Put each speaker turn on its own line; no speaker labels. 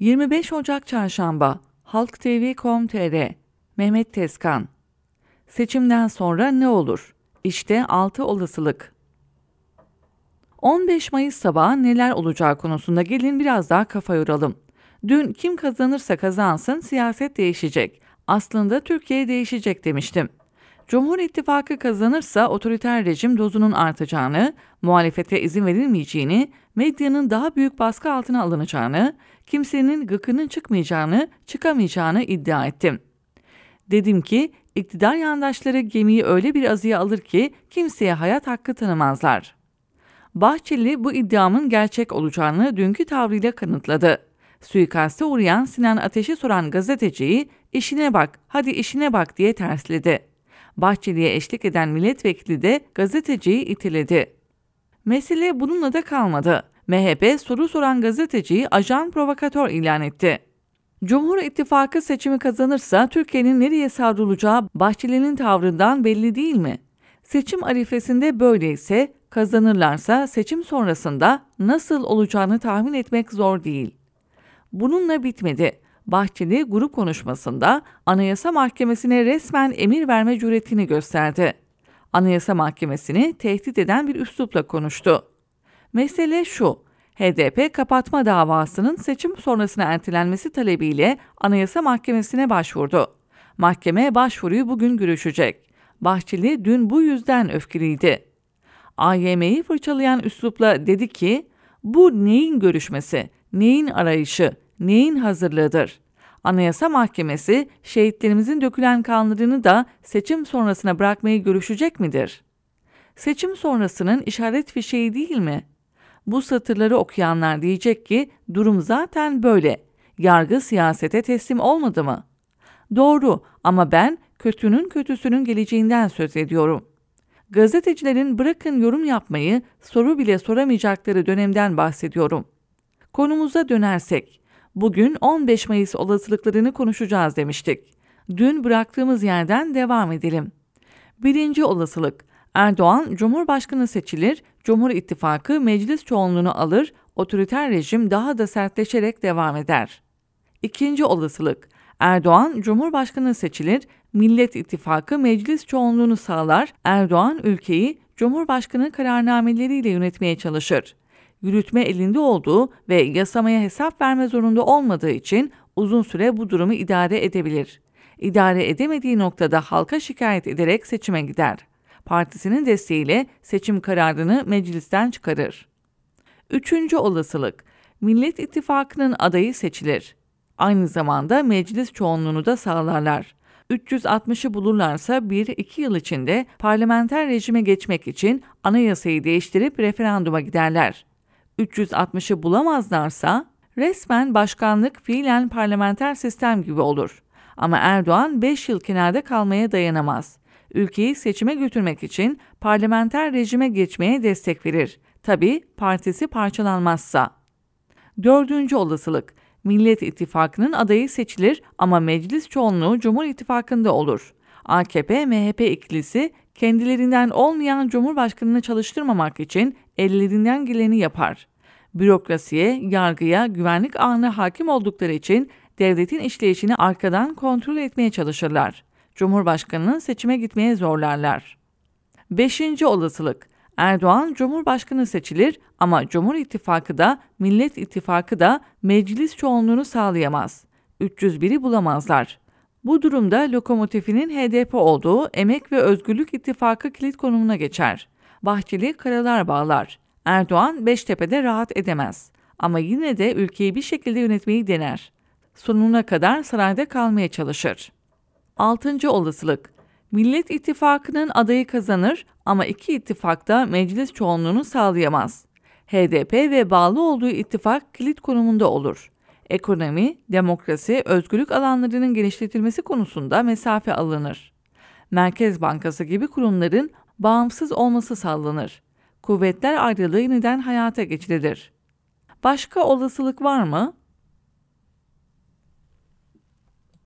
25 Ocak Çarşamba Halk TV.com.tr Mehmet Tezkan Seçimden sonra ne olur? İşte 6 olasılık. 15 Mayıs sabahı neler olacağı konusunda gelin biraz daha kafa yoralım. Dün kim kazanırsa kazansın siyaset değişecek. Aslında Türkiye değişecek demiştim. Cumhur İttifakı kazanırsa otoriter rejim dozunun artacağını, muhalefete izin verilmeyeceğini, medyanın daha büyük baskı altına alınacağını, kimsenin gıkının çıkmayacağını, çıkamayacağını iddia ettim. Dedim ki iktidar yandaşları gemiyi öyle bir azıya alır ki kimseye hayat hakkı tanımazlar. Bahçeli bu iddiamın gerçek olacağını dünkü tavrıyla kanıtladı. Suikaste uğrayan Sinan Ateş'i soran gazeteciyi işine bak, hadi işine bak diye tersledi. Bahçeli'ye eşlik eden milletvekili de gazeteciyi itiledi. Mesele bununla da kalmadı. MHP soru soran gazeteciyi ajan provokatör ilan etti. Cumhur İttifakı seçimi kazanırsa Türkiye'nin nereye savrulacağı Bahçeli'nin tavrından belli değil mi? Seçim arifesinde böyleyse kazanırlarsa seçim sonrasında nasıl olacağını tahmin etmek zor değil. Bununla bitmedi. Bahçeli grup konuşmasında Anayasa Mahkemesi'ne resmen emir verme cüretini gösterdi. Anayasa Mahkemesi'ni tehdit eden bir üslupla konuştu. Mesele şu, HDP kapatma davasının seçim sonrasına ertelenmesi talebiyle Anayasa Mahkemesi'ne başvurdu. Mahkeme başvuruyu bugün görüşecek. Bahçeli dün bu yüzden öfkeliydi. AYM'yi fırçalayan üslupla dedi ki, bu neyin görüşmesi, neyin arayışı, neyin hazırlığıdır? Anayasa Mahkemesi şehitlerimizin dökülen kanlarını da seçim sonrasına bırakmayı görüşecek midir? Seçim sonrasının işaret fişeği değil mi? Bu satırları okuyanlar diyecek ki durum zaten böyle. Yargı siyasete teslim olmadı mı? Doğru ama ben kötünün kötüsünün geleceğinden söz ediyorum. Gazetecilerin bırakın yorum yapmayı, soru bile soramayacakları dönemden bahsediyorum. Konumuza dönersek, bugün 15 Mayıs olasılıklarını konuşacağız demiştik. Dün bıraktığımız yerden devam edelim. Birinci olasılık, Erdoğan Cumhurbaşkanı seçilir, Cumhur İttifakı meclis çoğunluğunu alır, otoriter rejim daha da sertleşerek devam eder. İkinci olasılık, Erdoğan Cumhurbaşkanı seçilir, Millet İttifakı meclis çoğunluğunu sağlar, Erdoğan ülkeyi Cumhurbaşkanı kararnameleriyle yönetmeye çalışır. Yürütme elinde olduğu ve yasamaya hesap verme zorunda olmadığı için uzun süre bu durumu idare edebilir. İdare edemediği noktada halka şikayet ederek seçime gider. Partisinin desteğiyle seçim kararını meclisten çıkarır. Üçüncü olasılık, Millet İttifakı'nın adayı seçilir. Aynı zamanda meclis çoğunluğunu da sağlarlar. 360'ı bulurlarsa 1-2 yıl içinde parlamenter rejime geçmek için anayasayı değiştirip referanduma giderler. 360'ı bulamazlarsa resmen başkanlık fiilen parlamenter sistem gibi olur. Ama Erdoğan 5 yıl kenarda kalmaya dayanamaz. Ülkeyi seçime götürmek için parlamenter rejime geçmeye destek verir. Tabi partisi parçalanmazsa. Dördüncü olasılık Millet İttifakı'nın adayı seçilir ama meclis çoğunluğu Cumhur İttifakı'nda olur. AKP-MHP ikilisi kendilerinden olmayan Cumhurbaşkanını çalıştırmamak için ellerinden geleni yapar. Bürokrasiye, yargıya, güvenlik ağına hakim oldukları için devletin işleyişini arkadan kontrol etmeye çalışırlar. Cumhurbaşkanını seçime gitmeye zorlarlar. Beşinci olasılık Erdoğan Cumhurbaşkanı seçilir ama Cumhur İttifakı da Millet İttifakı da meclis çoğunluğunu sağlayamaz. 301'i bulamazlar. Bu durumda lokomotifinin HDP olduğu Emek ve Özgürlük İttifakı kilit konumuna geçer. Bahçeli karalar bağlar. Erdoğan Beştepe'de rahat edemez. Ama yine de ülkeyi bir şekilde yönetmeyi dener. Sonuna kadar sarayda kalmaya çalışır. Altıncı olasılık Millet İttifakı'nın adayı kazanır ama iki ittifak da meclis çoğunluğunu sağlayamaz. HDP ve bağlı olduğu ittifak kilit konumunda olur. Ekonomi, demokrasi, özgürlük alanlarının genişletilmesi konusunda mesafe alınır. Merkez Bankası gibi kurumların bağımsız olması sağlanır. Kuvvetler ayrılığı yeniden hayata geçirilir. Başka olasılık var mı?